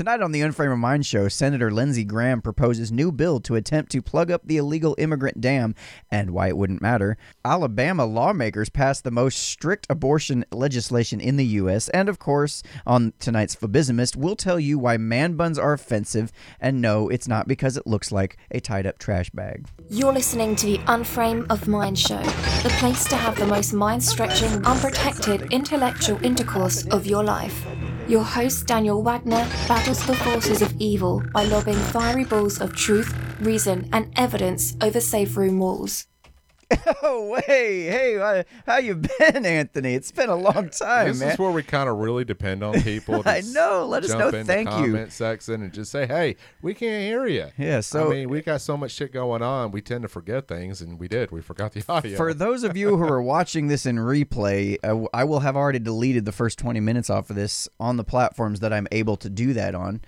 Tonight on the Unframe of Mind show, Senator Lindsey Graham proposes new bill to attempt to plug up the illegal immigrant dam and why it wouldn't matter. Alabama lawmakers passed the most strict abortion legislation in the U.S. And of course, on tonight's Phobismist, we'll tell you why man buns are offensive. And no, it's not because it looks like a tied up trash bag. You're listening to the Unframe of Mind show, the place to have the most mind stretching, unprotected intellectual intercourse of your life. Your host, Daniel Wagner, the forces of evil by lobbing fiery balls of truth, reason, and evidence over safe room walls. Oh, hey, hey, how you been, Anthony? It's been a long time, this man. is where we kind of really depend on people. I know. Let us know. Thank you. comment section and just say, "Hey, we can't hear you." Yeah, so- I mean, we got so much shit going on. We tend to forget things, and we did. We forgot the audio. For those of you who are watching this in replay, uh, I will have already deleted the first 20 minutes off of this on the platforms that I'm able to do that on.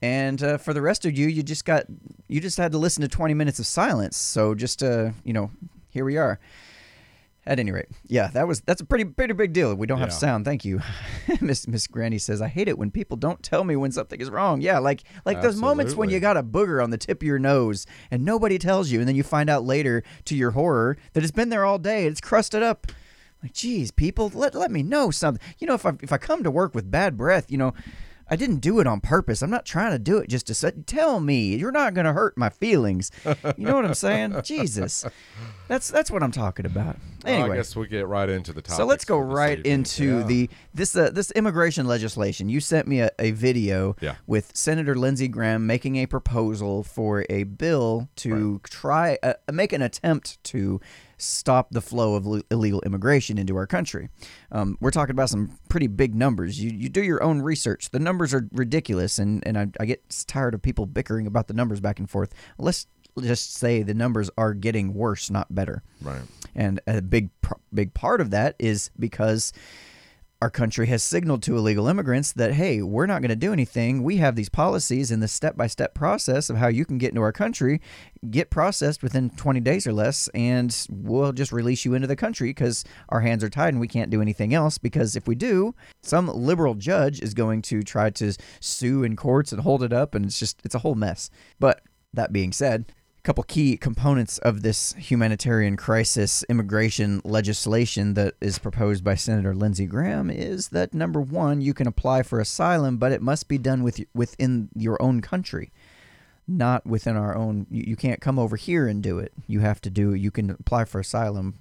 And uh, for the rest of you, you just got you just had to listen to 20 minutes of silence. So just uh, you know, here we are. At any rate, yeah, that was that's a pretty pretty big deal. We don't have Yeah. sound. Thank you, Miss Miss Granny says. I hate it when people don't tell me when something is wrong. Yeah, like like those moments when you got a booger on the tip of your nose and nobody tells you, and then you find out later to your horror that it's been there all day. It's crusted up. Like, geez, people, let let me know something. You know, if I if I come to work with bad breath, you know, I didn't do it on purpose. I'm not trying to do it just to say, tell me you're not going to hurt my feelings. You know what I'm saying? Jesus, that's that's what I'm talking about. Well, Anyway, I guess we get right into the topic. so let's go right into the this uh, this immigration legislation. You sent me a, a video Yeah. with Senator Lindsey Graham making a proposal for a bill to try uh, make an attempt to stop the flow of le- illegal immigration into our country. Um, we're talking about some pretty big numbers. You you do your own research. The numbers are ridiculous, and and I, I get tired of people bickering about the numbers back and forth. Let's just say the numbers are getting worse, not better. Right. And a big pr- big part of that is because our country has signaled to illegal immigrants that hey, we're not going to do anything. We have these policies and the step-by-step process of how you can get into our country, get processed within 20 days or less and we'll just release you into the country because our hands are tied and we can't do anything else because if we do, some liberal judge is going to try to sue in courts and hold it up and it's just it's a whole mess. But that being said, couple key components of this humanitarian crisis immigration legislation that is proposed by Senator Lindsey Graham is that number one, you can apply for asylum, but it must be done with within your own country, not within our own. You, you can't come over here and do it. You have to do. You can apply for asylum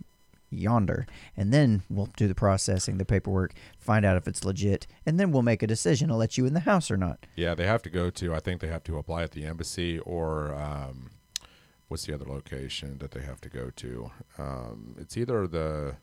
yonder, and then we'll do the processing, the paperwork, find out if it's legit, and then we'll make a decision to let you in the house or not. Yeah, they have to go to. I think they have to apply at the embassy or um, what's the other location that they have to go to? Um, it's either the.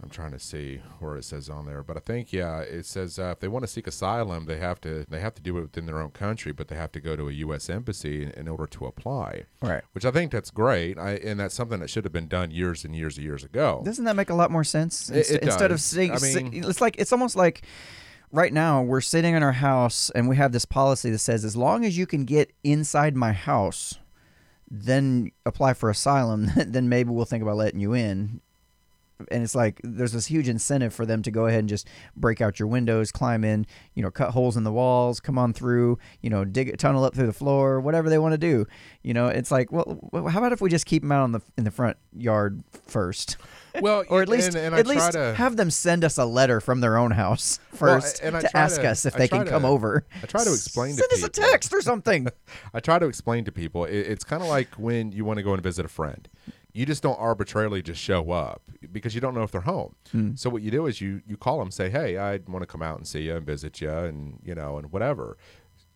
I'm trying to see where it says on there, but I think yeah, it says uh, if they want to seek asylum, they have to they have to do it within their own country, but they have to go to a U.S. embassy in, in order to apply. Right. Which I think that's great, I, and that's something that should have been done years and years and years ago. Doesn't that make a lot more sense? It- it Instead of does. sitting, I mean- it's like it's almost like right now we're sitting in our house and we have this policy that says as long as you can get inside my house, then apply for asylum. then maybe we'll think about letting you in. And it's like there's this huge incentive for them to go ahead and just break out your windows, climb in, you know, cut holes in the walls, come on through, you know, dig a tunnel up through the floor, whatever they want to do. You know, it's like, well, how about if we just keep them out on the in the front yard first? Well, or at least and, and at least to, have them send us a letter from their own house Well, first and to ask to- us if I they can to- come over. I try to explain to send us a text or something. I try to explain to people it, it's kind of like when you want to go and visit a friend. You just don't arbitrarily just show up because you don't know if they're home. Hmm. So what you do is you you call them, say, "Hey, I want to come out and see you and visit you, and you know, and whatever."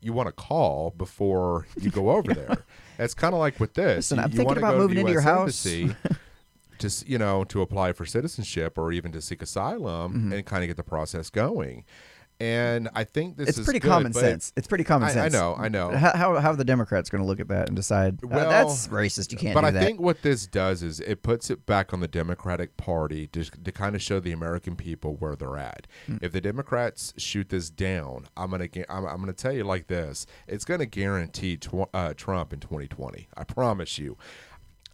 You want to call before you go over there. It's kind of like with this. Listen, you, I'm you thinking about moving into your US house. embassy to you know to apply for citizenship or even to seek asylum Mm-hmm. and kind of get the process going. And I think this it's is pretty good, common sense. It's pretty common I- I know, I know. How how, how are the Democrats going to look at that and decide "Uh, Well, that's racist? You can't but I that. think what this does is it puts it back on the Democratic Party to, to kind of show the American people where they're at. Hmm. If the Democrats shoot this down, I'm gonna I'm, I'm gonna tell you like this: it's gonna guarantee tw- uh, Trump in 2020. I promise you.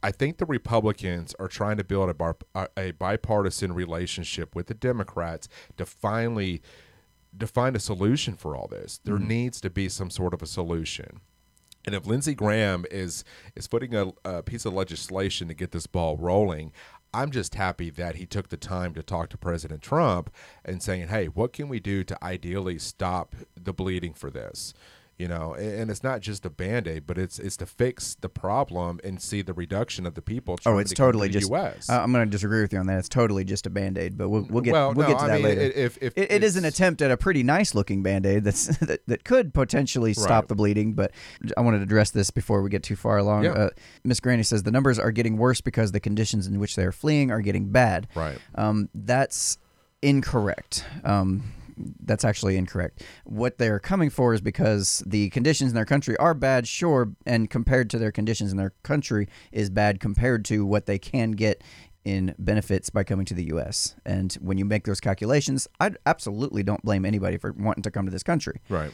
I think the Republicans are trying to build a, bar, a bipartisan relationship with the Democrats to finally to find a solution for all this. There Mm-hmm. needs to be some sort of a solution. And if Lindsey Graham is is putting a, a piece of legislation to get this ball rolling, I'm just happy that he took the time to talk to President Trump and saying, "Hey, what can we do to ideally stop the bleeding for this?" You know, and, it's not just a band aid, but it's it's to fix the problem and see the reduction of the people. Oh, it's to totally just. U.S. I'm going to disagree with you on that. It's totally just a band aid, but we'll, we'll get Well, we'll no, get to I that mean, later. if- if it, it is an attempt at a pretty nice looking band aid that's that, that could potentially stop Right. the bleeding, but I wanted to address this before we get too far along. Yeah. Uh, Miss Granny says the numbers are getting worse because the conditions in which they are fleeing are getting bad. Right. Um, that's incorrect. Um, that's actually incorrect. What they're coming for is because the conditions in their country are bad, sure, and compared to their conditions in their country is bad compared to what they can get in benefits by coming to the U.S. And when you make those calculations, I absolutely don't blame anybody for wanting to come to this country. right.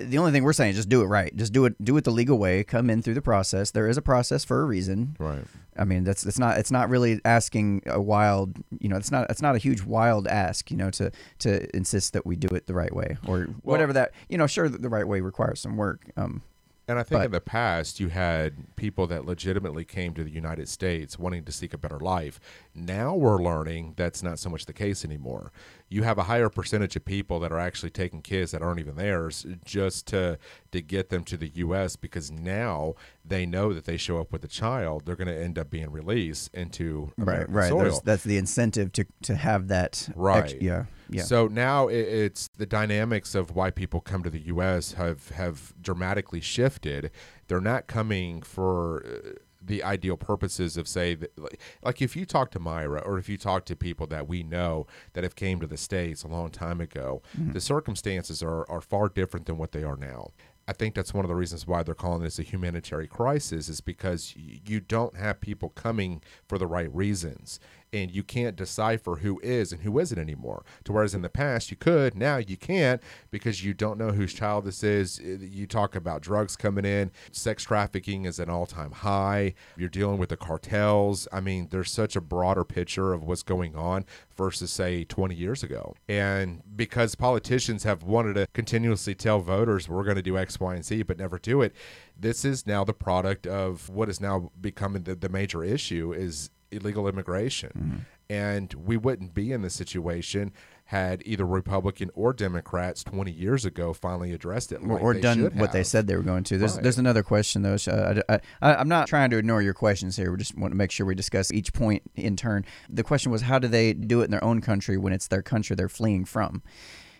The only thing we're saying is just do it right. Just do it. Do it the legal way. Come in through the process. There is a process for a reason. Right. I mean, that's it's not it's not really asking a wild, you know, it's not it's not a huge wild ask, you know, to to insist that we do it the right way or whatever that, you know, sure the right way requires some work. Um, And I think But- in the past, you had people that legitimately came to the United States wanting to seek a better life. Now we're learning that's not so much the case anymore. You have a higher percentage of people that are actually taking kids that aren't even theirs just to to get them to the U.S. because now they know that they show up with a child, they're going to end up being released into American right, right. soil. There's, that's the incentive to to have that. ex- Right. yeah. Yeah. So now it, it's the dynamics of why people come to the U.S. have have dramatically shifted. They're not coming for uh, the ideal purposes of say that, like- like if you talk to Myra or if you talk to people that we know that have came to the states a long time ago, the circumstances are are far different than what they are now. I think that's one of the reasons why they're calling this a humanitarian crisis is because you don't have people coming for the right reasons and you can't decipher who is and who isn't anymore. To whereas in the past you could, now you can't because you don't know whose child this is. Uh, You talk about drugs coming in, sex trafficking is an all-time high. You're dealing with the cartels. I mean, there's such a broader picture of what's going on versus say 20 years ago. And because politicians have wanted to continuously tell voters we're going to do X, Y, and Z, but never do it, this is now the product of what is now becoming the, the major issue is illegal immigration. Mm-hmm. And we wouldn't be in this situation had either Republican or Democrats 20 years ago finally addressed it. or, like or they done what they said they were going to. There's Right. there's another question though. So I, I, I, I'm not trying to ignore your questions here. We just want to make sure we discuss each point in turn. The question was how do they do it in their own country when it's their country they're fleeing from?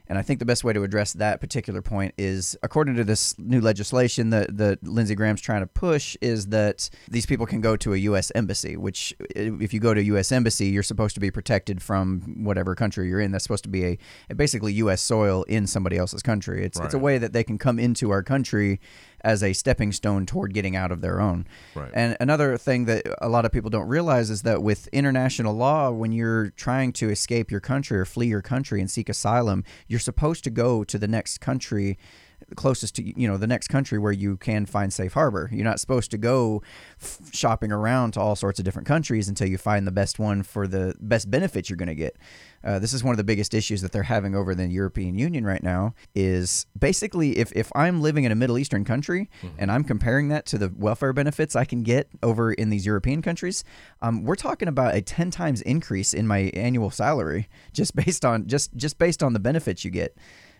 And I think the best way to address that particular point is, according to this new legislation that, that Lindsey Graham's trying to push, is that these people can go to a U.S. embassy. Which, uh, if you go to a U.S. embassy, you're supposed to be protected from whatever country you're in. That's supposed to be a, a basically U.S. soil in somebody else's country. It's it's a way that they can come into our country as a stepping stone toward getting out of their own. Right. And another thing that a lot of people don't realize is that with international law, when you're trying to escape your country or flee your country and seek asylum, you're supposed to go to the next country closest to you know the next country where you can find safe harbor you're not supposed to go f- shopping around to all sorts of different countries until you find the best one for the best benefits you're going to get uh, this is one of the biggest issues that they're having over the European Union right now. Is basically if, if I'm living in a Middle Eastern country and I'm comparing that to the welfare benefits I can get over in these European countries, um, we're talking about a ten times increase in my annual salary just based on just just based on the benefits you get.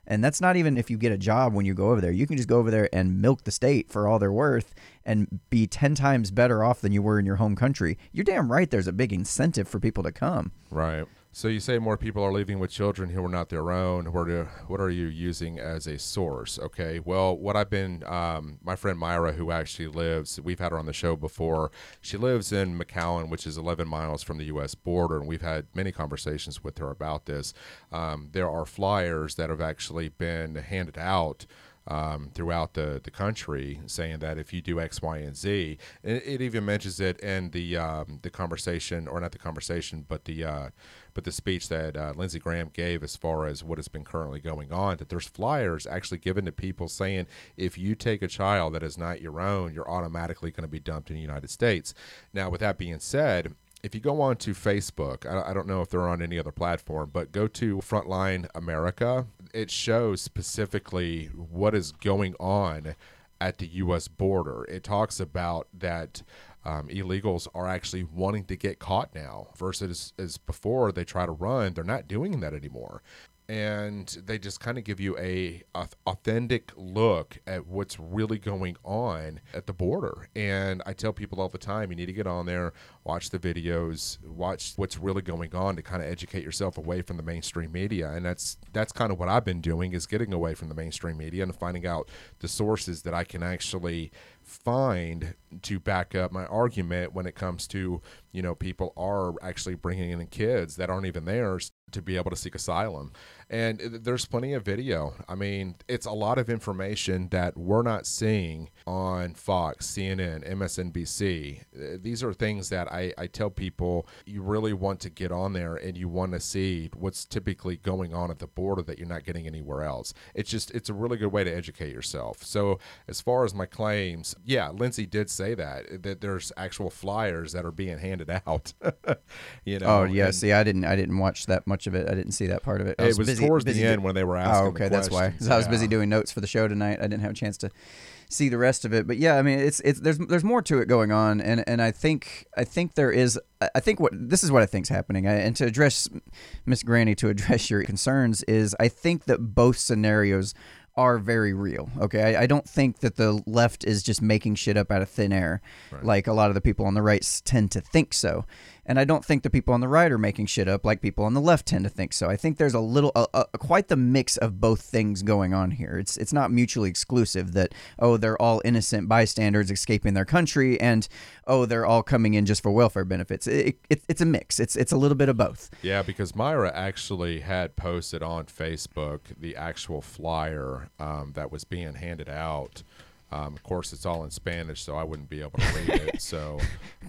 And that's not even if you get a job when you go over there. You can just go over there and milk the state for all they're worth and be 10 times better off than you were in your home country. You're damn right there's a big incentive for people to come. Right. So you say more people are leaving with children who are not their own. What are, what are you using as a source? Okay. Well, what I've been, um, my friend Myra, who actually lives, we've had her on the show before. She lives in McAllen, which is 11 miles from the U.S. border, and we've had many conversations with her about this. Um, there are flyers that have actually been handed out um, throughout the, the country saying that if you do X, Y, and Z, it, it even mentions it in the um, the conversation, or not the conversation, but the uh, but the speech that uh, Lindsey Graham gave as far as what has been currently going on. That there's flyers actually given to people saying if you take a child that is not your own, you're automatically going to be dumped in the United States. Now, with that being said, if you go on to Facebook, I, I don't know if they're on any other platform, but go to Frontline America. It shows specifically what is going on at the U.S. border. It talks about that um, illegals are actually wanting to get caught now versus as before they try to run. They're not doing that anymore and they just kind of give you a, authentic look at what's really going on at the border. And I tell people all the time, you need to get on there, watch the videos, watch what's really going on to kind of educate yourself away from the mainstream media. And that's that's kind of what I've been doing is getting away from the mainstream media and finding out the sources that I can actually find to back up my argument when it comes to you know people are actually bringing in kids that aren't even theirs to be able to seek asylum and there's plenty of video. I mean it's a lot of information that we're not seeing on fox cnn msnbc these are things that i, I tell people you really want to get on there and you want to see what's typically going on at the border that you're not getting anywhere else. It's just it's a really good way to educate yourself. So as far as my claims yeah lindsey did say that that there's actual flyers that are being handed out you oh, know oh yeah and, see i didn't i didn't watch that much of it. I didn't see that part of it. I it was busy, towards busy the end when they were oh, asking oh okay that's why. questions. i was busy doing notes for the show tonight. I didn't have a chance to see the rest of it. But yeah i mean it's it's there's there's more to it going on. And and i think i think there is I- think what this is what i think's happening. I, and to address miss granny to address your concerns is i think that both scenarios are very real. Okay, I, I don't think that the left is just making shit up out of thin air, like a lot of the people on the right tend to think so, and I don't think the people on the right are making shit up like people on the left tend to think so. I think there's a little, a, a, quite the mix of both things going on here. It's it's not mutually exclusive that oh they're all innocent bystanders escaping their country and oh they're all coming in just for welfare benefits. It, it, it's a mix. It's it's a little bit of both. Yeah, because Myra actually had posted on Facebook the actual flyer um, that was being handed out. Um, of course, it's all in Spanish, so I wouldn't be able to read it. So,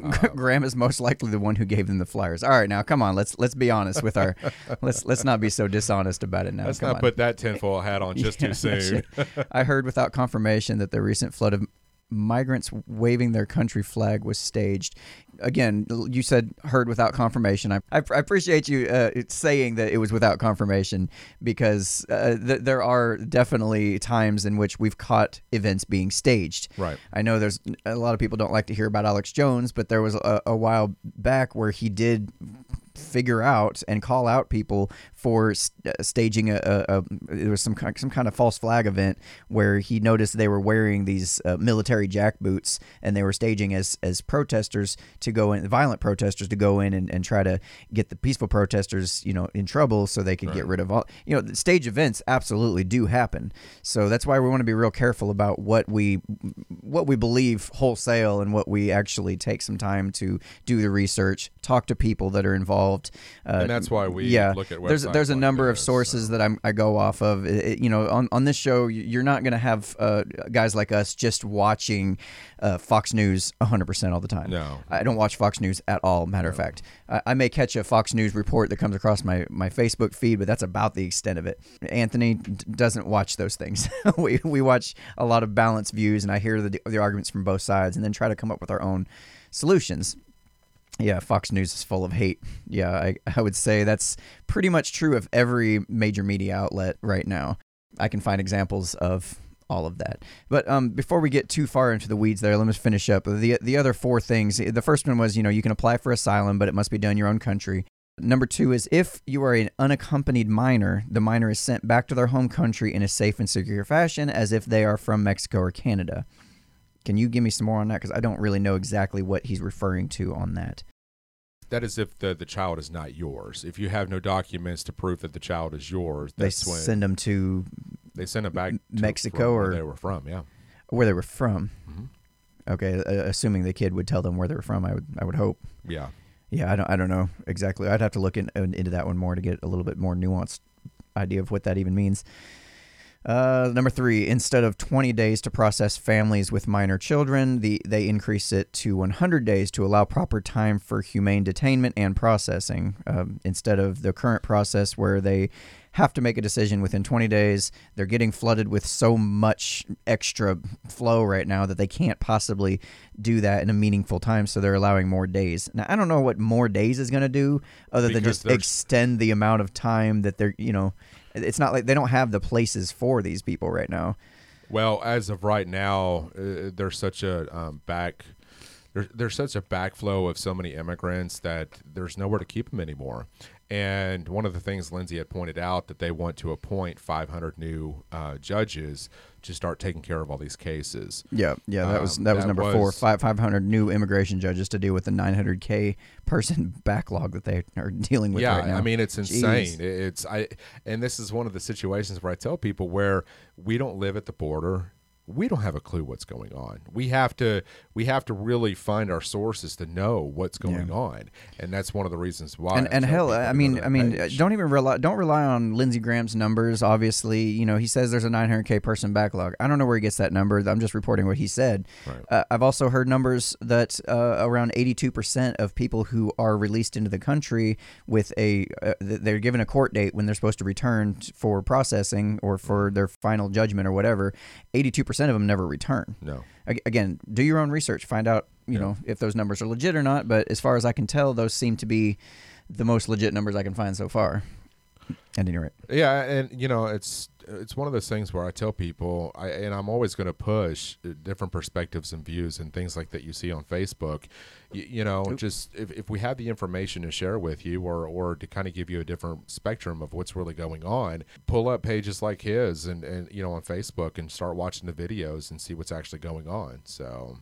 uh, Graham is most likely the one who gave them the flyers. All right, now come on, let's let's be honest with our let's let's not be so dishonest about it now. let's come not on. put that tinfoil hat on just Yeah, too soon. I heard without confirmation that the recent flood of migrants waving their country flag was staged. Again, you said heard without confirmation. I, I, I appreciate you uh, saying that it was without confirmation because uh, th- there are definitely times in which we've caught events being staged. Right. I know there's a lot of people don't like to hear about Alex Jones, but there was a, a while back where he did figure out and call out people for st- uh, staging a, a, a there was some kind, some kind of false flag event where he noticed they were wearing these uh, military jack boots and they were staging as as protesters to go in violent protesters to go in and, and try to get the peaceful protesters you know in trouble so they could get rid of all you know the stage events absolutely do happen. So that's why we want to be real careful about what we what we believe wholesale and what we actually take some time to do the research talk to people that are involved uh, And that's why we yeah. look at there's there's a like number of sources so. that I'm, I go off of. It- it- you know on, on this show you're not going to have uh, guys like us just watching uh, Fox News 100% all the time. No. I don't watch Fox News at all matter of fact. I, I may catch a Fox News report that comes across my, my Facebook feed but that's about the extent of it. Anthony d- doesn't watch those things. We, we watch a lot of balanced views and I hear the, the arguments from both sides and then try to come up with our own solutions yeah, Fox News is full of hate. Yeah, I, I would say that's pretty much true of every major media outlet right now. I can find examples of all of that. But um, before we get too far into the weeds there, let me finish up. The, the other four things the first one was, you know, you can apply for asylum, but it must be done in your own country. Number two is if you are an unaccompanied minor, the minor is sent back to their home country in a safe and secure fashion as if they are from Mexico or Canada. Can you give me some more on that? Because I don't really know exactly what he's referring to on that. that is if the, the child is not yours. If you have no documents to prove that the child is yours, They when send them to they send it back to Mexico or- they were from. Yeah. where they were from. Mhm. Okay, uh, assuming the kid would tell them where they were from, I would I would hope. Yeah. Yeah, I don't I don't know exactly. I'd have to look in- into that one more to get a little bit more nuanced idea of what that even means. Uh, number three, instead of 20 days to process families with minor children, the they increase it to 100 days to allow proper time for humane detainment and processing. Um, instead of the current process where they have to make a decision within 20 days, they're getting flooded with so much extra flow right now that they can't possibly do that in a meaningful time. So they're allowing more days. Now I don't know what more days is going to do, other than just extend the amount of time that they're you know. It's not like they don't have the places for these people right now. Well, as of right now, uh, there's such a um, back. There's, there's such a backflow of so many immigrants that there's nowhere to keep them anymore. And one of the things Lindsey had pointed out that they want to appoint 500 new uh, judges to start taking care of all these cases. Yeah, yeah, that was Um, that was that number four. Five five hundred new immigration judges to deal with the nine hundred k person backlog that they are dealing with yeah, right now. I mean it's insane. It- It's I, and this is one of the situations where I tell people where we don't live at the border. We don't have a clue what's going on. We have to we have to really find our sources to know what's going Yeah. on, and that's one of the reasons why. and and hell, I mean, I mean, page. don't even rely don't rely on Lindsey Graham's numbers. Obviously, you know he says there's a 900k person backlog. I don't know where he gets that number. I'm just reporting what he said. Right. Uh, I've also heard numbers that uh, around 82% of people who are released into the country with a uh, they're given a court date when they're supposed to return for processing or for their final judgment or whatever. 82% of them never return. no. Again, do your own research. Find out, you Yeah. know, if those numbers are legit or not. But as far as I can tell, those seem to be the most legit numbers I can find so far. At any rate, Yeah, and you know, it's it's one of those things where I tell people, I and I'm always going to push uh, different perspectives and views and things like that you see on Facebook. You, you know, just if, if we have the information to share with you, or or to kind of give you a different spectrum of what's really going on, pull up pages like his and and you know on Facebook and start watching the videos and see what's actually going on. So.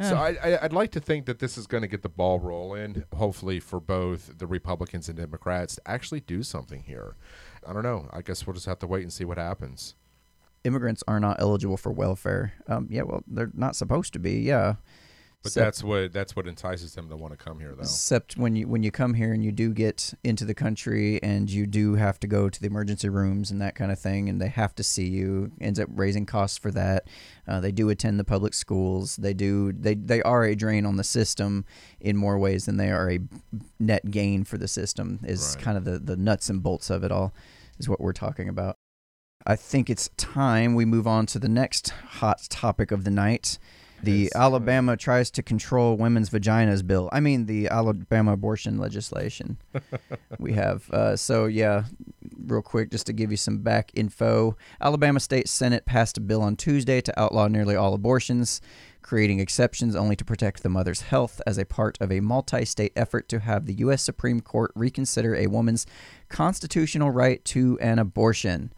So I, I, I'd like to think that this is going to get the ball rolling, hopefully for both the Republicans and Democrats to actually do something here. I don't know. I guess we'll just have to wait and see what happens. immigrants are not eligible for welfare. Um, yeah, well, they're not supposed to be. Yeah, But that's what that's what entices them to want to come here, though. Except when you when you come here and you do get into the country and you do have to go to the emergency rooms and that kind of thing, and they have to see you, ends up raising costs for that. Uh, they do attend the public schools. They do they they are a drain on the system in more ways than they are a net gain for the system. Is Right. kind of the the nuts and bolts of it all, is what we're talking about. I think it's time we move on to the next hot topic of the night. The Yes. Alabama tries to control women's vaginas bill. I mean, the Alabama abortion legislation we have. Uh, so, yeah, real quick, just to give you some back info Alabama State Senate passed a bill on Tuesday to outlaw nearly all abortions, creating exceptions only to protect the mother's health as a part of a multi state effort to have the U.S. Supreme Court reconsider a woman's constitutional right to an abortion.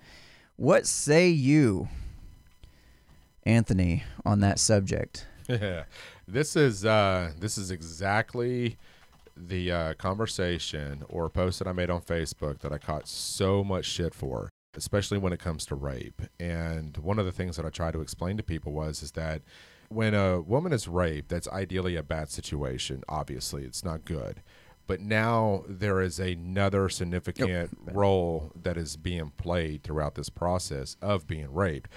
What say you, Anthony, on that subject? Yeah, this is uh, this is exactly the uh, conversation or post that I made on Facebook that I caught so much shit for, especially when it comes to rape. And one of the things that I tried to explain to people was is that when a woman is raped, that's ideally a bad situation. Obviously, it's not good. But now there is another significant role that is being played throughout this process of being raped.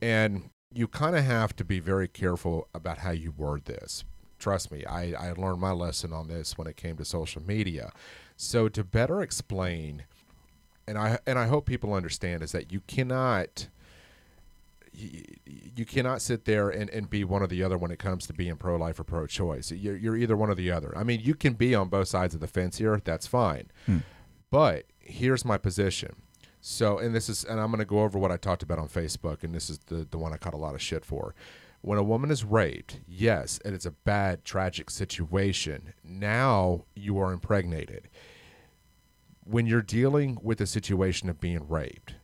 And you kind of have to be very careful about how you word this. Trust me, I, I learned my lesson on this when it came to social media. So to better explain, and I and I hope people understand is that you cannot you, you cannot sit there and, and be one or the other when it comes to being pro life or pro choice. You're, you're either one or the other. I mean, you can be on both sides of the fence here. That's fine. Hmm. But here's my position. So, and this is, and I'm going to go over what I talked about on Facebook, and this is the, the one I caught a lot of shit for. When a woman is raped, yes, and it's a bad, tragic situation. Now you are impregnated. When you're dealing with a situation of being raped,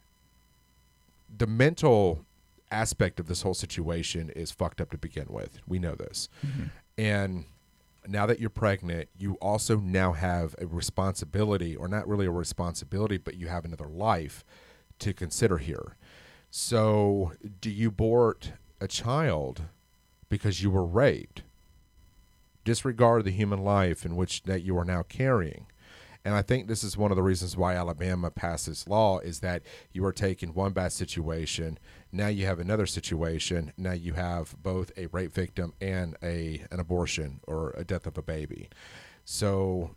the mental aspect of this whole situation is fucked up to begin with. We know this. Mm-hmm. And now that you're pregnant, you also now have a responsibility, or not really a responsibility, but you have another life to consider here. So, do you abort a child because you were raped? Disregard the human life in which that you are now carrying. And I think this is one of the reasons why Alabama passed this law is that you are taking one bad situation, now you have another situation, now you have both a rape victim and a an abortion or a death of a baby. So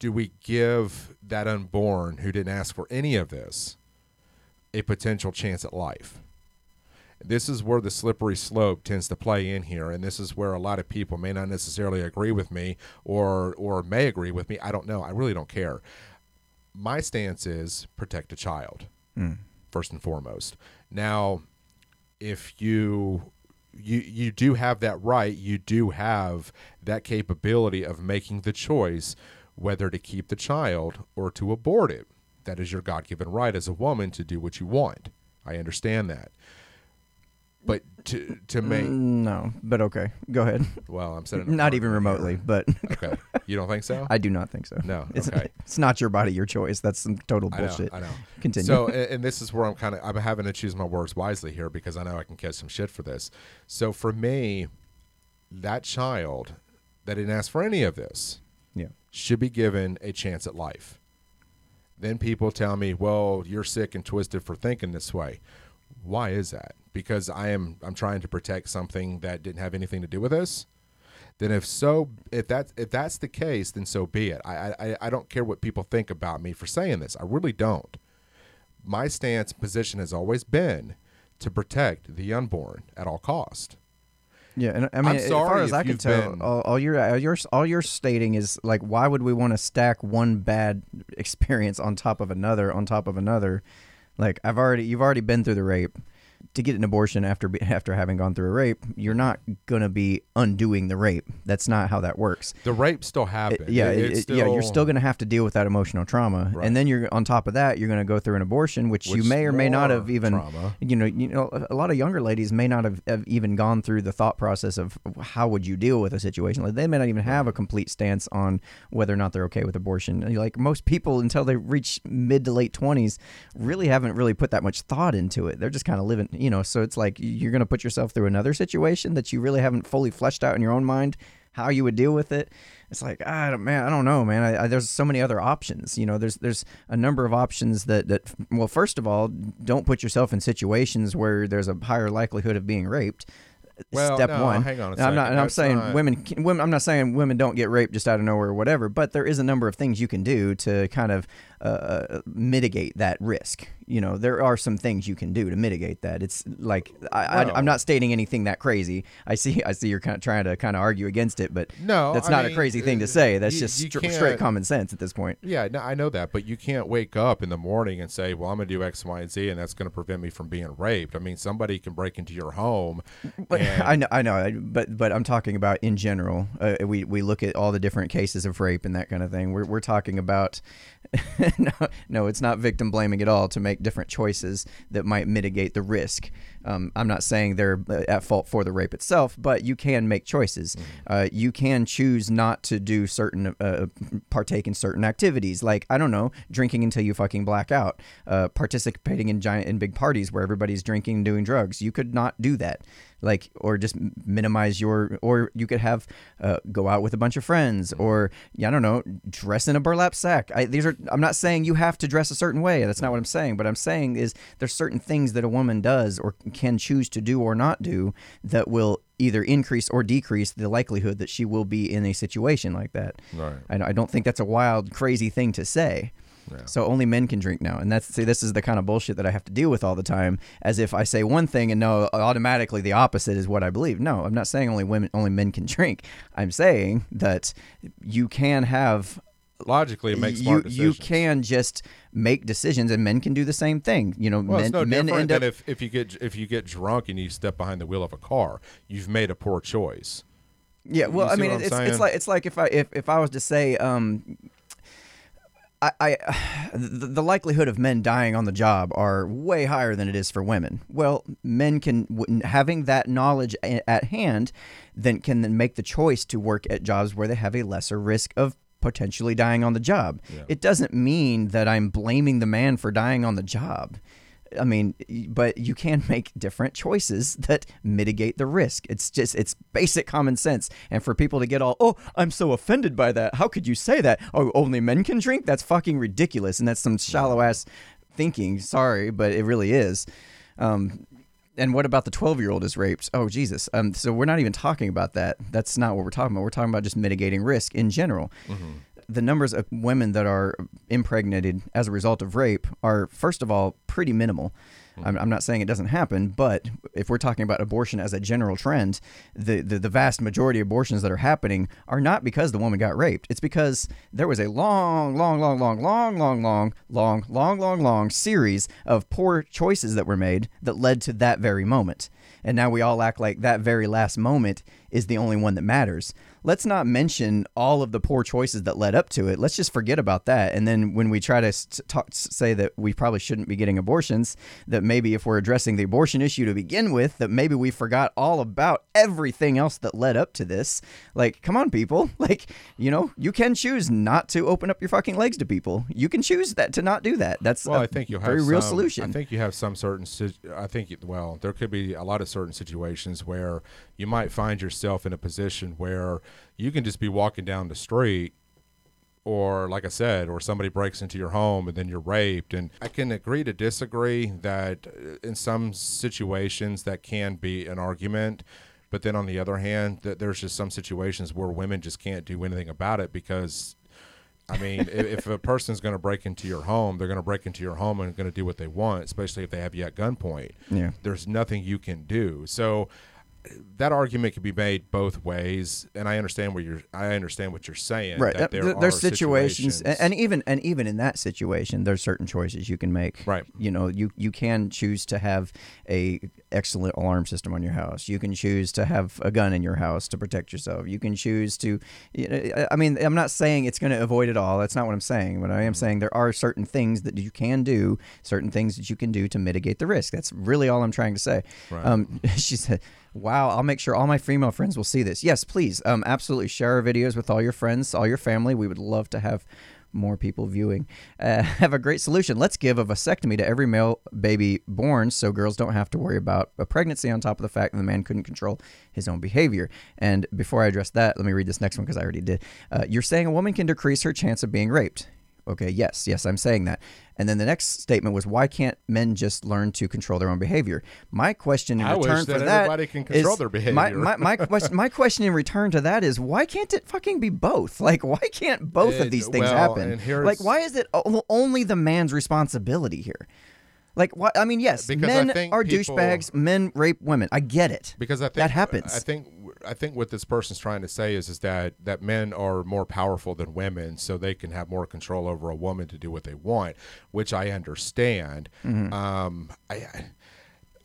do we give that unborn who didn't ask for any of this a potential chance at life? This is where the slippery slope tends to play in here, and this is where a lot of people may not necessarily agree with me or or may agree with me. I don't know. I really don't care. My stance is protect a child mm. first and foremost. Now, if you you you do have that right, you do have that capability of making the choice whether to keep the child or to abort it. That is your God-given right as a woman to do what you want. I understand that. But to to mm, make No, but okay. Go ahead. well, I'm setting Not even remotely, but Okay, you don't think so? I do not think so. No, It's, okay. it's not your body, your choice. That's some total I know, bullshit. I know. Continue. So, and, and this is where I'm kind of I'm having to choose my words wisely here because I know I can catch some shit for this. So for me, that child that didn't ask for any of this yeah. should be given a chance at life. Then people tell me, "Well, you're sick and twisted for thinking this way." Why is that? Because I am I'm trying to protect something that didn't have anything to do with this. Then if so, if that if that's the case, then so be it. I I I don't care what people think about me for saying this. I really don't. My stance position has always been to protect the unborn at all cost. Yeah, and I mean, as sorry far as I can tell, been- all, all you're all you're all you're stating is like, why would we want to stack one bad experience on top of another on top of another? Like, I've already you've already been through the rape. To get an abortion after after having gone through a rape, you're not gonna be undoing the rape. That's not how that works. The rape still It- happened. yeah, It- it- it- yeah, you're still going to have to deal with that emotional trauma, Right. and then you're on top of that, you're going to go through an abortion, which, you may or may not have even, trauma. you know, you know, a lot of younger ladies may not have, have even gone through the thought process of how would you deal with a situation. Like they may not even have a complete stance on whether or not they're okay with abortion. Like most people, until they reach mid to late twenties, really haven't really put that much thought into it. They're just kind of living, you know. So it's like you're going to put yourself through another situation that you really haven't fully fleshed out in your own mind how you would deal with it. It's like, I don't, man, I don't know, man. I, I, there's so many other options. You know, there's there's a number of options that that. Well, first of all, don't put yourself in situations where there's a higher likelihood of being raped. Well, Step no, one. hang on a I'm not. And I'm saying not- women, women. I'm not saying women don't get raped just out of nowhere or whatever. But there is a number of things you can do to kind of uh, mitigate that risk. You know, there are some things you can do to mitigate that. It's like I, I'm not stating anything that crazy. I see. I see you're kind of trying to kind of argue against it, but No, that's I not a crazy thing to uh, say. That's you- just you str- can't- straight common sense at this point. Yeah, no, I know that, but you can't wake up in the morning and say, "Well, I'm going to do X, Y, and Z," and that's going to prevent me from being raped. I mean, somebody can break into your home. But and- I know, I know, but but I'm talking about in general. Uh, we we look at all the different cases of rape and that kind of thing. We're we're talking about. no, no, it's not victim blaming at all to make different choices that might mitigate the risk. Um, I'm not saying they're uh, at fault for the rape itself, but you can make choices. Uh, you can choose not to do certain, uh, partake in certain activities, like I don't know, drinking until you fucking black out, uh, participating in giant in big parties where everybody's drinking and doing drugs. You could not do that. Like or just minimize your or you could have uh, go out with a bunch of friends or yeah, I don't know dress in a burlap sack. I, these are I'm not saying you have to dress a certain way. That's not what I'm saying. But I'm saying is there's certain things that a woman does or can choose to do or not do that will either increase or decrease the likelihood that she will be in a situation like that Right. I, I don't think that's a wild crazy thing to say Yeah. so only men can drink now, and that's see, this is the kind of bullshit that I have to deal with all the time. As if I say one thing and no, automatically the opposite is what I believe. No, I'm not saying only women, only men can drink. I'm saying that you can have Logically, it makes you smart you can just make decisions, and men can do the same thing. You know, Well, men, it's no men different end than up. if, if you get if you get drunk and you step behind the wheel of a car. You've made a poor choice. Yeah, well, I mean, it's saying? it's like it's like if I if, if I was to say, um, I, I the, the likelihood of men dying on the job are way higher than it is for women. Well, men can having that knowledge at hand, then can then make the choice to work at jobs where they have a lesser risk of potentially dying on the job. Yeah. It doesn't mean that I'm blaming the man for dying on the job I mean, but you can make different choices that mitigate the risk. It's just it's basic common sense. And for people to get all, oh, I'm so offended by that. How could you say that? Oh, only men can drink? That's fucking ridiculous. And that's some shallow ass thinking. Sorry, but it really is. Um, and what about the 12 year old is raped? Oh, Jesus. Um, so we're not even talking about that. That's not what we're talking about. We're talking about just mitigating risk in general. The numbers of women that are impregnated as a result of rape are, first of all, pretty minimal. I'm, I'm not saying it doesn't happen, but if we're talking about abortion as a general trend, the, the, the vast majority of abortions that are happening are not because the woman got raped. It's because there was a long, long, long, long, long, long, long, long, long, long, long series of poor choices that were made that led to that very moment. And now we all act like that very last moment is the only one that matters. Let's not mention all of the poor choices that led up to it. Let's just forget about that. And then when we try to talk, say that we probably shouldn't be getting abortions, that maybe if we're addressing the abortion issue to begin with, that maybe we forgot all about everything else that led up to this. Like, come on, people. Like, you know, you can choose not to open up your fucking legs to people. You can choose that to not do that. That's Well, a I think you have very real solution. I think you have some certain. I think well, there could be a lot of certain situations where you might find yourself in a position where you can just be walking down the street, or like I said, or somebody breaks into your home and then you're raped. And I can agree to disagree that uh, in some situations that can be an argument. But then on the other hand, that there's just some situations where women just can't do anything about it because I mean, if, if a person's going to break into your home, they're going to break into your home and going to do what they want, especially if they have you at gunpoint. Yeah. There's nothing you can do. So that argument can be made both ways, and I understand what you're. I understand what you're saying. right that Uh, there th- are there's situations, situations, and, and even and even in that situation there's certain choices you can make Right. you know you you can choose to have a excellent alarm system on your house you can choose to have a gun in your house to protect yourself you can choose to you know, I- i mean i'm not saying it's going to avoid it all that's not what i'm saying but i Mm-hmm. am saying there are certain things that you can do certain things that you can do to mitigate the risk that's really all i'm trying to say Right. um, she said Wow, I'll make sure all my female friends will see this. Yes, please. Um, absolutely share our videos with all your friends, all your family. We would love to have more people viewing. Uh, have a great solution. Let's give a vasectomy to every male baby born so girls don't have to worry about a pregnancy on top of the fact that the man couldn't control his own behavior. And before I address that, let me read this next one because I already did. Uh, you're saying a woman can decrease her chance of being raped. Okay, yes, yes, I'm saying that. And then the next statement was, why can't men just learn to control their own behavior? My question in I wish return that for that everybody can control is- their My, behavior. my, my, question, my question in return to that is, why can't it fucking be both? Like, why can't both of these things well, happen? Like, why is it only the man's responsibility here? Like, what? I mean, yes, Because men are people- douchebags. Men rape women. I get it. because I think that happens. I think I think what this person's trying to say is is that that men are more powerful than women, so they can have more control over a woman to do what they want, which I understand. Mm-hmm. Um, I.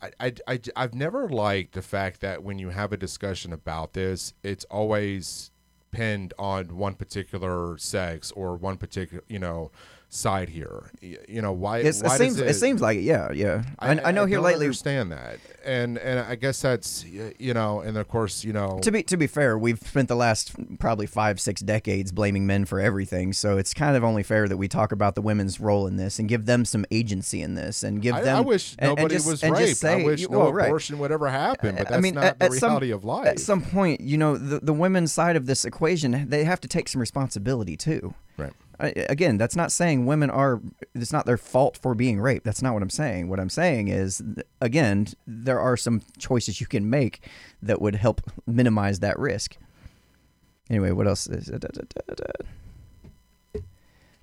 I, I, I, I've never liked the fact that when you have a discussion about this, it's always pinned on one particular sex or one particular, you know, side here. You know, why, It's, why it seems. It, seems like it. Yeah, yeah. I, I, know here don't lately. understand that, and and I guess that's you know, and of course you know, To be to be fair, we've spent the last probably five six decades blaming men for everything. So it's kind of only fair that we talk about the women's role in this and give them some agency in this and give I, them. I wish and- and nobody just- was raped. just say, I wish you- no well, right. abortion would ever happen, but I mean, not at, the at some, of life. At some point, you know, the, the women's side of this equation, they have to take some responsibility too. right. I, again, that's not saying women are. It's not their fault for being raped. That's not what I'm saying. What I'm saying is, again, there are some choices you can make that would help minimize that risk. Anyway, what else is? Da, da, da.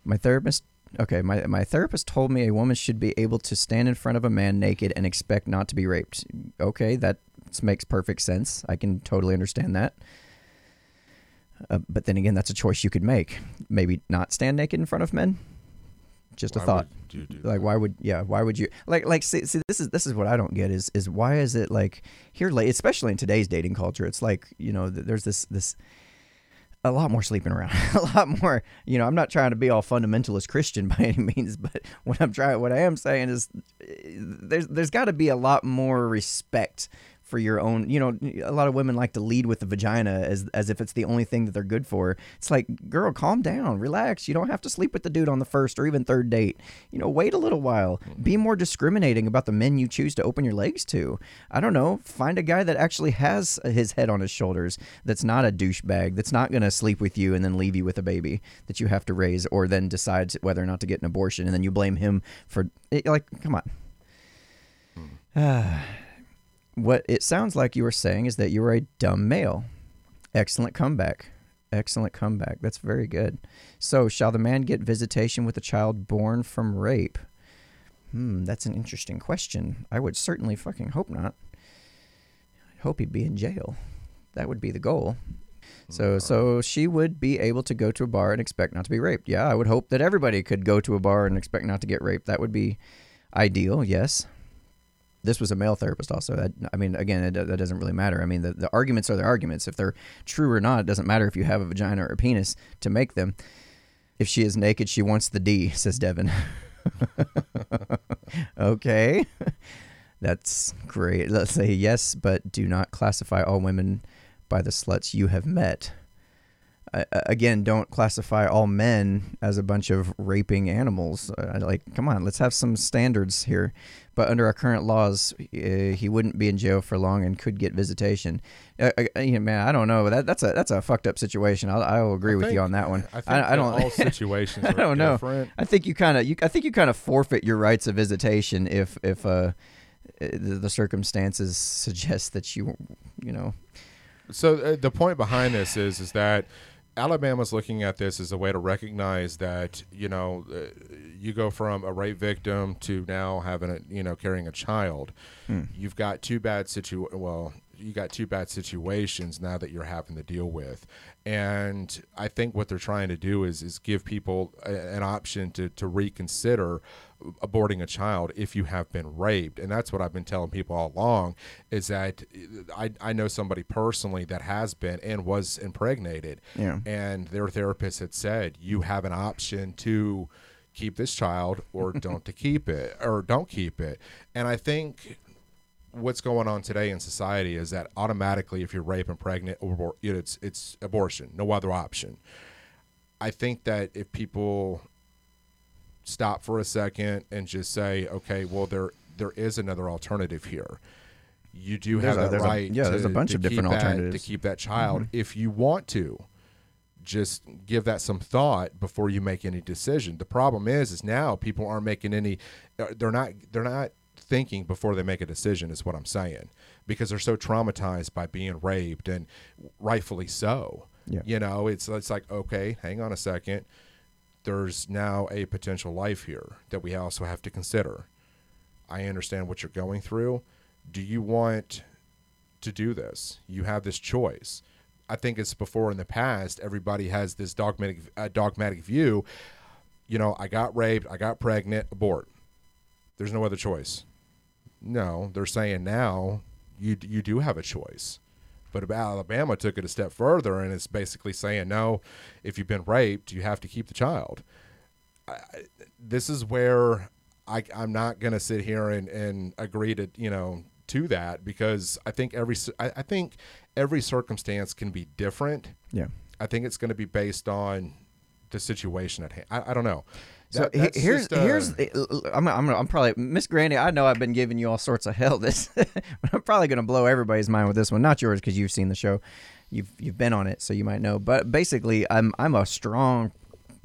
My therapist. Okay, my my therapist told me a woman should be able to stand in front of a man naked and expect not to be raped. Okay, that makes perfect sense. I can totally understand that. Uh, but then again, that's a choice you could make. Maybe not stand naked in front of men. Just a thought. would you do Like, why would yeah? Why would you like like see, see this is this is what I don't get is is why is it like here late especially in today's dating culture? It's like you know there's this this a lot more sleeping around, a lot more. You know, I'm not trying to be all fundamentalist Christian by any means, but what I'm trying, what I am saying is, eh, there's there's got to be a lot more respect for your own. You know, a lot of women like to lead with the vagina as as if it's the only thing that they're good for. It's like, girl, calm down, relax. You don't have to sleep with the dude on the first or even third date. You know, wait a little while. Be more discriminating about the men you choose to open your legs to. I don't know. Find a guy that actually has his head on his shoulders. That's not a douchebag. That's not gonna sleep with you and then leave you with a baby that you have to raise, or then decides whether or not to get an abortion, and then you blame him for. It, like, come on. Hmm. what it sounds like you were saying is that you were a dumb male. Excellent comeback. Excellent comeback. That's very good. So, shall the man get visitation with a child born from rape? Hmm, that's an interesting question. I would certainly fucking hope not. I hope he'd be in jail. That would be the goal. So, so she would be able to go to a bar and expect not to be raped. Yeah, I would hope that everybody could go to a bar and expect not to get raped. That would be ideal. Yes this was a male therapist also. That, i mean again it, that doesn't really matter. I mean the, the arguments are the arguments. If they're true or not it doesn't matter if you have a vagina or a penis to make them. If she is naked she wants the d says devin. Okay. That's great. Let's say yes but do not classify all women by the sluts you have met uh, again, don't classify all men as a bunch of raping animals. Uh, like, come on, let's have some standards here. But under our current laws, uh, he wouldn't be in jail for long and could get visitation. Uh, uh, you know, man, I don't know. That, that's a that's a fucked up situation. I'll, I will agree I with think- you on that one. I think I, I don't. all situations. I don't know. different. I think you kind of you. I think you kind of forfeit your rights of visitation if if uh the, the circumstances suggest that you you know So uh, the point behind this is is that Alabama's looking at this as a way to recognize that you know uh, you go from a rape victim to now having a you know carrying a child. You've got two bad situ well you got two bad situations now that you're having to deal with, and I think what they're trying to do is is give people a, an option to to reconsider aborting a child if you have been raped. And that's what i've been telling people all along is that i, I know somebody personally that has been and was impregnated. Yeah. and their therapist had said you have an option to keep this child or don't to keep it or don't keep it. And i think what's going on today in society is that automatically if you're rape and pregnant or it's it's abortion no other option i think that if people stop for a second and just say, okay, well there there is another alternative here. You do There's have a- there's a- right. yeah, to, there's a bunch of different that- alternatives. to keep that child if you want to. Just give that some thought before you make any decision. The problem is, is now people aren't making any. uh, They're not. They're not thinking before they make a decision. Is what I'm saying because they're so traumatized by being raped and rightfully so. Yeah. You know, it's it's like okay, hang on a second there's now a potential life here that we also have to consider. I understand what you're going through. Do you want to do this? You have this choice. I think it's before in the past everybody has this dogmatic uh, dogmatic view. You know, I got raped, I got pregnant, abort. There's no other choice. No, they're saying now you you do have a choice. But Alabama took it a step further and it's basically saying no, if you've been raped, you have to keep the child. I, this is where I, I'm not going to sit here and, and agree to you know to that because I think every I, I think every circumstance can be different. yeah I think it's going to be based on the situation at hand. I, I don't know. So That- here's just, uh, here's I'm I'm I'm probably Miss Grandy. I know I've been giving you all sorts of hell. This, but I'm probably gonna blow everybody's mind with this one. Not yours because you've seen the show, you've you've been on it, so you might know. But basically, I'm I'm a strong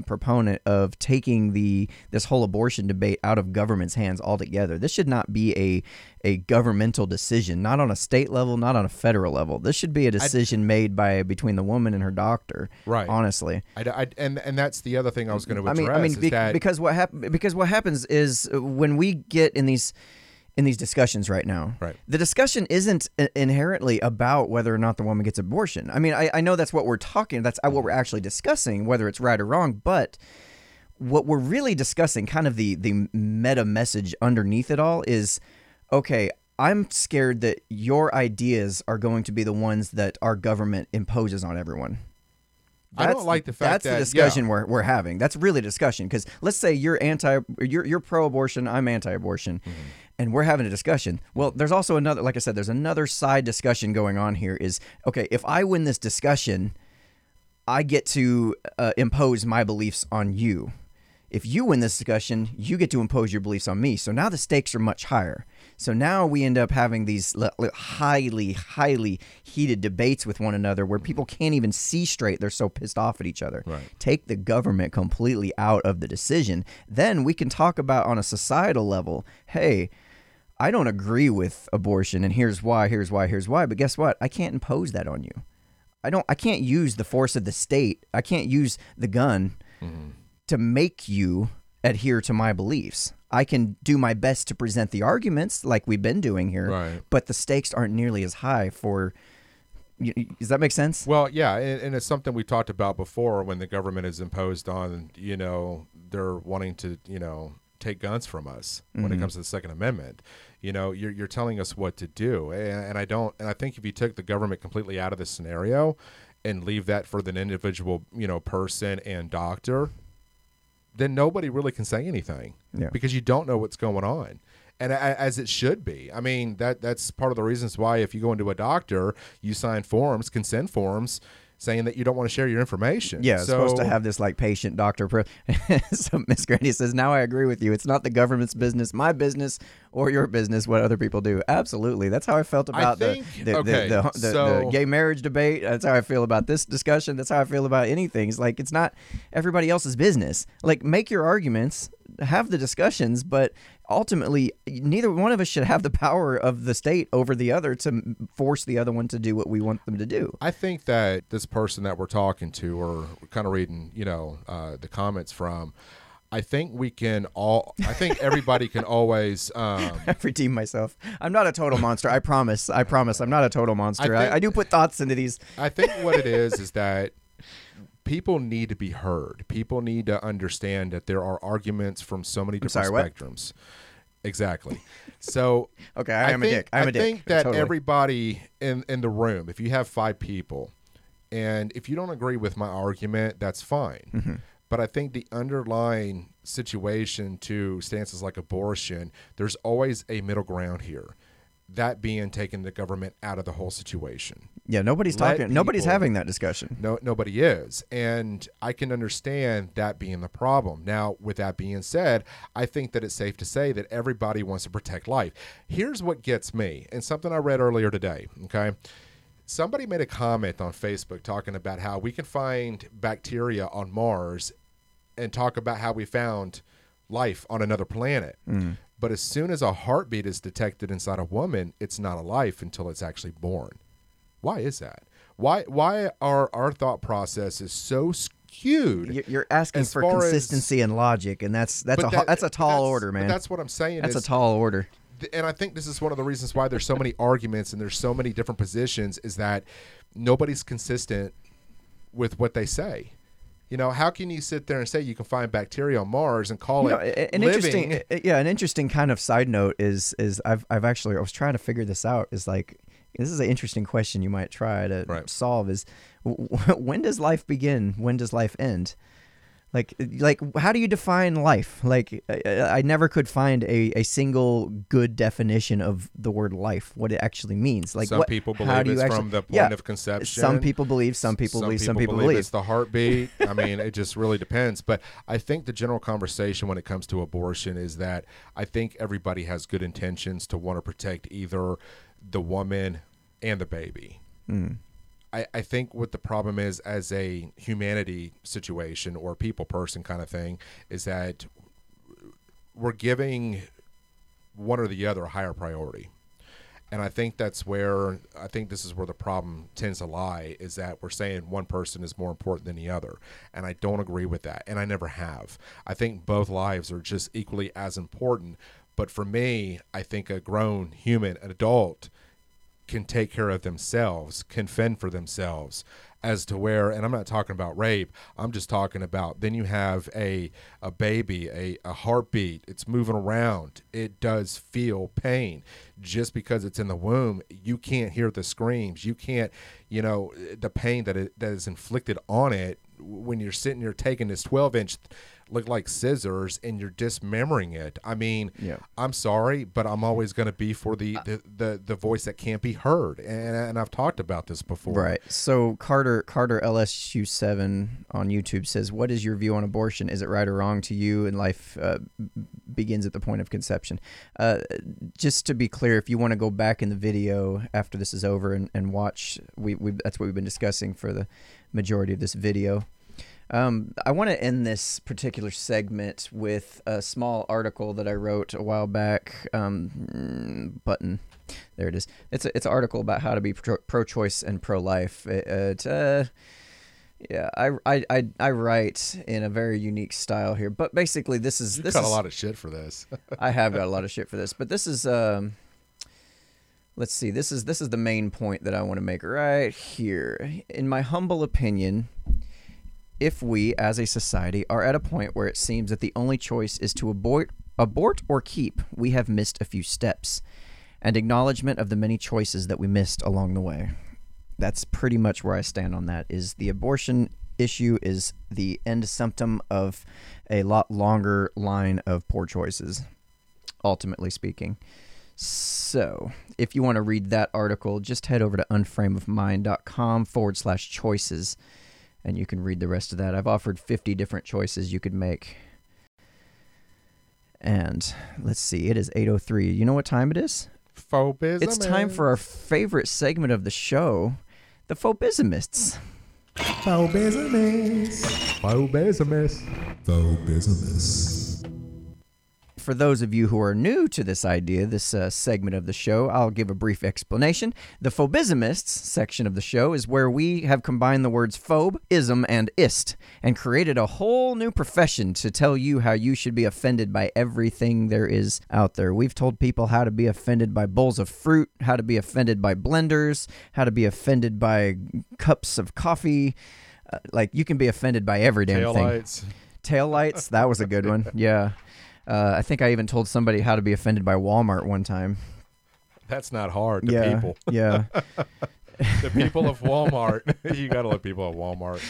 proponent of taking the this whole abortion debate out of government's hands altogether. This should not be a a governmental decision, not on a state level, not on a federal level. This should be a decision made by between the woman and her doctor. Right. Honestly. I, I- and and that's the other thing I was going to I address mean, I mean, be- that because what hap- because what happens is uh, when we get in these in these discussions right now, Right. the discussion isn't inherently about whether or not the woman gets abortion. I mean, I, I know that's what we're talking. That's uh, what we're actually discussing, whether it's right or wrong. But what we're really discussing, kind of the the meta message underneath it all, is okay. I'm scared that your ideas are going to be the ones that our government imposes on everyone. I don't That's- like the fact that's that- the discussion we're, we're having. That's really discussion because let's say you're anti, you're you're pro-abortion, I'm anti-abortion, and we're having a discussion. Well, there's also another, like I said, there's another side discussion going on here. Is okay if I win this discussion, I get to uh, impose my beliefs on you. If you win this discussion, you get to impose your beliefs on me. So now the stakes are much higher. So now we end up having these highly, highly heated debates with one another where people can't even see straight. They're so pissed off at each other. Right. Take the government completely out of the decision. Then we can talk about on a societal level hey, I don't agree with abortion, and here's why, here's why, here's why. But guess what? I can't impose that on you. I don't. I can't use the force of the state. I can't use the gun mm-hmm. to make you adhere to my beliefs. I can do my best to present the arguments like we've been doing here, Right. but the stakes aren't nearly as high for. Does that make sense? Well, yeah, and, and it's something we talked about before when the government is imposed on, you know, they're wanting to, you know, take guns from us when it mm-hmm. comes to the Second Amendment. You know, you're, you're telling us what to do. And, and I don't, and I think if you took the government completely out of the scenario and leave that for the individual, you know, person and doctor, then nobody really can say anything Yeah. because you don't know what's going on. And as it should be. I mean, that that's part of the reasons why if you go into a doctor, you sign forms, consent forms, saying that you don't want to share your information. Yeah, it's supposed to have this like patient doctor. Pro- so Miss Grandy says, "Now I agree with you. It's not the government's business, my business, or your business. What other people do. Absolutely, that's how I felt I about think- the the, okay, the, the, the, so- the gay marriage debate. That's how I feel about this discussion. That's how I feel about anything. It's like it's not everybody else's business. Like make your arguments, have the discussions, but ultimately, neither one of us should have the power of the state over the other to force the other one to do what we want them to do. I think that this person that we're talking to, or kind of reading, you know, uh, the comments from, I think we can all. I think everybody can always. Um, I redeem myself. I'm not a total monster. I promise. I promise. I'm not a total monster. I, think- I, do put thoughts into these. I think what it is is that people need to be heard. People need to understand that there are arguments from so many different sorry, what? spectrums. Exactly. So Okay, I am a think, dick. I'm I a dick. I think that Totally. everybody in in the room, if you have five people, and if you don't agree with my argument, that's fine. Mm-hmm. But I think the underlying situation to stances like abortion, there's always a middle ground here. That being taking the government out of the whole situation. Yeah, nobody's Let talking. Nobody's having that discussion. No, nobody is, and I can understand that being the problem. Now, with that being said, I think that it's safe to say that everybody wants to protect life. Here's what gets me, and something I read earlier today. Okay, somebody made a comment on Facebook talking about how we can find bacteria on Mars, and talk about how we found life on another planet. Mm. But as soon as a heartbeat is detected inside a woman, it's not a life until it's actually born. Why is that? Why why are our thought processes so skewed? You- You're asking As for far as- consistency and logic, and that's that's a that- that's a tall that's- order, but man. That's what I'm saying. That's a tall order. and I think this is one of the reasons why there's so many arguments and there's so many different positions is that nobody's consistent with what they say. You know, how can you sit there and say you can find bacteria on Mars and call You know, it an living? interesting, yeah, an interesting kind of side note is is I've I've actually I was trying to figure this out. Is like this is an interesting question you might try to Right. solve. Is when does life begin? When does life end? Like uh, like how do you define life? Like I, I never could find a, a single good definition of the word life, what it actually means. Like some what, people how believe do you it's actually- from the point yeah, of conception. Some people believe, some people believe, some people believe. it's the heartbeat. I mean, it just really depends. But I think the general conversation when it comes to abortion is that I think everybody has good intentions to want to protect either the woman and the baby. Mm. I, I think what the problem is as a humanity situation or people person kind of thing is that we're giving one or the other a higher priority. And I think that's where I think this is where the problem tends to lie is that we're saying one person is more important than the other. And I don't agree with that. And I never have. I think both lives are just equally as important. But for me, I think a grown human, an adult, can take care of themselves, can fend for themselves as to where and I'm not talking about rape. I'm just talking about then you have a a baby, a, a heartbeat, it's moving around. It does feel pain. Just because it's in the womb, you can't hear the screams. You can't, you know, the pain that it, that is inflicted on it when you're sitting there taking this 12 inch look like scissors and you're dismembering it. I mean, Yeah. I'm sorry, but I'm always going to be for the, Uh, the, the, the voice that can't be heard. And, and I've talked about this before. Right. So Carter Carter LSU seven on YouTube says, "What is your view on abortion? Is it right or wrong to you? And life uh, begins at the point of conception." Uh, just to be clear, if you want to go back in the video after this is over and, and watch, we, we that's what we've been discussing for the majority of this video. Um, I want to end this particular segment with a small article that I wrote a while back. Um, button, there it is. It's a, it's an article about how to be pro- pro-choice and pro-life. It, it, uh, yeah, I, I, I, I write in a very unique style here, but basically this is You this got is a lot of shit for this. I have got a lot of shit for this, but this is um let's see. This is this is the main point that I want to make right here. In my humble opinion, if we as a society are at a point where it seems that the only choice is to abort abort or keep, we have missed a few steps and acknowledgement of the many choices that we missed along the way. That's pretty much where I stand on that. Is the abortion issue is the end symptom of a lot longer line of poor choices, ultimately speaking. So, if you want to read that article, just head over to unframeofmind.com forward slash choices and you can read the rest of that. I've offered 50 different choices you could make. And let's see, it is 8:03. You know what time it is? Phobism. It's time for our favorite segment of the show, the Phobismists. Phobismus. Phobismus. Phobismus. For those of you who are new to this idea, this uh, segment of the show, I'll give a brief explanation. The phobismists section of the show is where we have combined the words phobe, ism, and ist and created a whole new profession to tell you how you should be offended by everything there is out there. We've told people how to be offended by bowls of fruit, how to be offended by blenders, how to be offended by cups of coffee. Uh, like you can be offended by every damn Tail thing. lights. Tail lights. That was a good one. Yeah. Uh, I think I even told somebody how to be offended by Walmart one time. That's not hard. The yeah. people. Yeah. The people of Walmart. you got to let people at Walmart.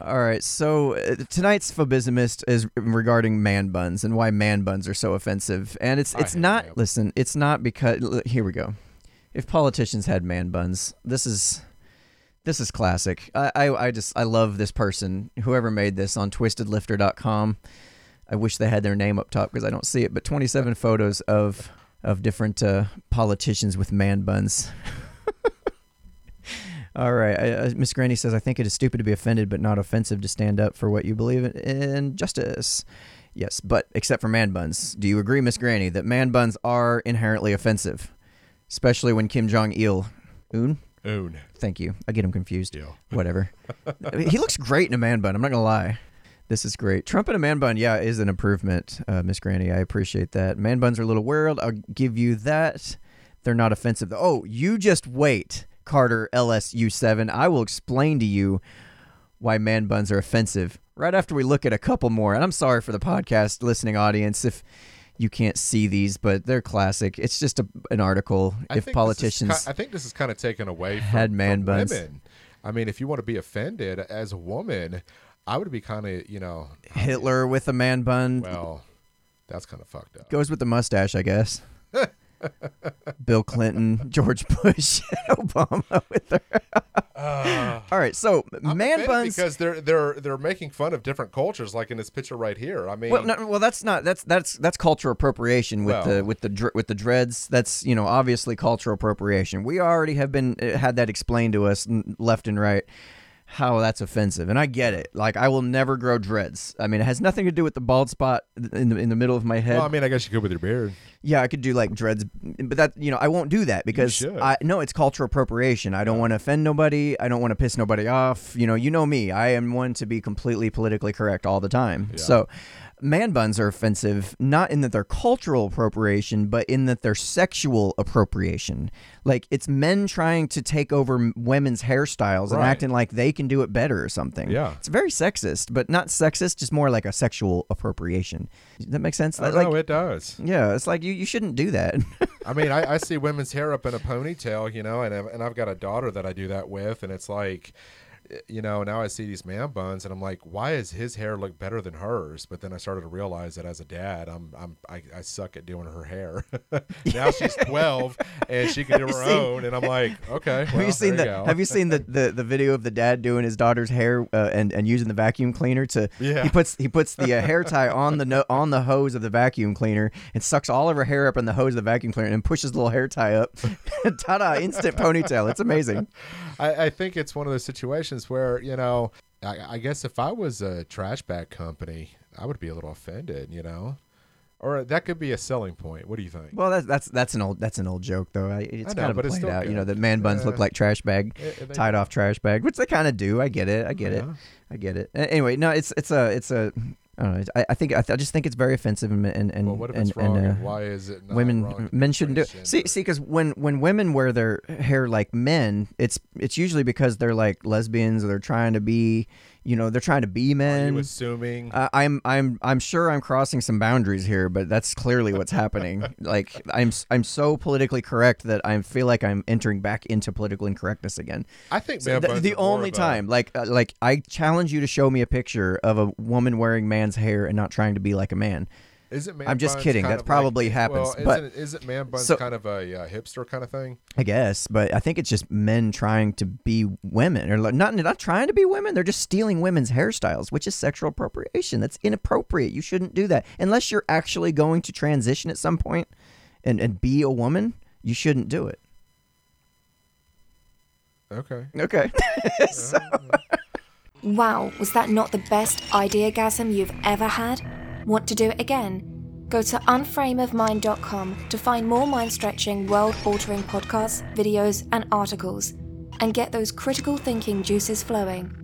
All right. So uh, tonight's phobismist is regarding man buns and why man buns are so offensive. And it's it's not. man- Listen, it's not because. l- Here we go. If politicians had man buns, this is. This is classic. I, I, I just I love this person. Whoever made this on twistedsifter.com. I wish they had their name up top because I don't see it. But 27 photos of of different uh, politicians with man buns. All right. I- Uh, Miss Granny says, I think it is stupid to be offended, but not offensive to stand up for what you believe in, in justice. Yes, but except for man buns. Do you agree, Miss Granny, that man buns are inherently offensive? Especially when Kim Jong il. Un? Oon. Thank you. I get him confused. Yeah. Whatever. He looks great in a man bun. I'm not going to lie. This is great. Trump in a man bun, yeah, is an improvement, uh, Miss Granny. I appreciate that. Man buns are a little weird. I'll give you that. They're not offensive. Oh, you just wait, Carter LSU7. I will explain to you why man buns are offensive right after we look at a couple more. And I'm sorry for the podcast listening audience if you can't see these, but they're classic. It's just a, an article. I if is politicians. I think this is kind of taken away from, had man from buns. women. I mean, if you want to be offended as a woman, I would be kind of, you know, Hitler with a man bun well, that's kind of fucked up. goes with the mustache, I guess. Bill Clinton, George Bush, Obama with her. All right, so I'm man offended buns. because they're they're they're making fun of different cultures, like in this picture right here. I mean, well, no, well, that's not that's that's that's cultural appropriation with the with the dr- with the dreads. That's you know obviously cultural appropriation. We already have been uh, had that explained to us n- left and right how that's offensive, and I get it. Like I will never grow dreads. I mean, it has nothing to do with the bald spot in the in the middle of my head. well, I mean, I guess you could with your beard. Yeah, I could do like dreads, but that you know I won't do that because. I no, it's cultural appropriation. I don't want to offend nobody. I don't want to piss nobody off. You know, you know me. I am one to be completely politically correct all the time. Yeah. So, man buns are offensive not in that they're cultural appropriation, but in that they're sexual appropriation. Like it's men trying to take over women's hairstyles and acting like they can do it better or something. Yeah. it's very sexist, but not sexist. Just more like a sexual appropriation. Does that make sense? Like- know it does. yeah, it's like you, you shouldn't do that. I mean, I, I see women's hair up in a ponytail, you know, and I've- and I've got a daughter that I do that with, and it's like, you know, now I see these man buns, and I'm like, why does his hair look better than hers? But then I started to realize that as a dad, I'm I'm I, I suck at doing her hair. now she's 12 and she can do her seen- own, and I'm like, okay. have you seen the. Have you seen the, the, the video of the dad doing his daughter's hair uh, and and using the vacuum cleaner to? Yeah. He puts he puts the uh, hair tie on the no, on the hose of the vacuum cleaner and sucks all of her hair up in the hose of the vacuum cleaner and pushes the little hair tie up. Ta-da! Instant ponytail. It's amazing. I, I think it's one of those situations where you know, I, I guess if I was a trash bag company, I would be a little offended, you know, or that could be a selling point. What do you think? Well, that's that's that's an old that's an old joke though. It's I know, kind of but played out. You know, good. that man buns look like trash bag, eh, they- tied off trash bag, which they kind of do. I get it. I get it. I get it. Anyway, no, it's it's a it's a. I. I, I think I, th- I just think it's very offensive and and and, well, what if and, it's wrong? and, uh, and why is it not women men shouldn't do it. See, see, because when when women wear their hair like men, it's it's usually because they're like lesbians or they're trying to be, you know, they're trying to be Are men. you assuming? Uh, I'm I'm I'm sure I'm crossing some boundaries here, but that's clearly what's happening. Like I'm I'm so politically correct that I feel like I'm entering back into political incorrectness again. I think So man th- the only time, like uh, like I challenge you to show me a picture of a woman wearing man's hair and not trying to be like a man. Isn't man I'm just buns kidding. kind That probably like, happens, Well, but- isn't, isn't man buns So- kind of a uh, hipster kind of thing? I guess, but I think it's just men trying to be women, or not not trying to be women. They're just stealing women's hairstyles, which is sexual appropriation. That's inappropriate. You shouldn't do that unless you're actually going to transition at some point and and be a woman. You shouldn't do it. Okay. Okay. so, Wow, was that not the best ideagasm you've ever had? Want to do it again? Go to unframeofmind.com to find more mind stretching, world altering podcasts, videos, and articles, and get those critical thinking juices flowing.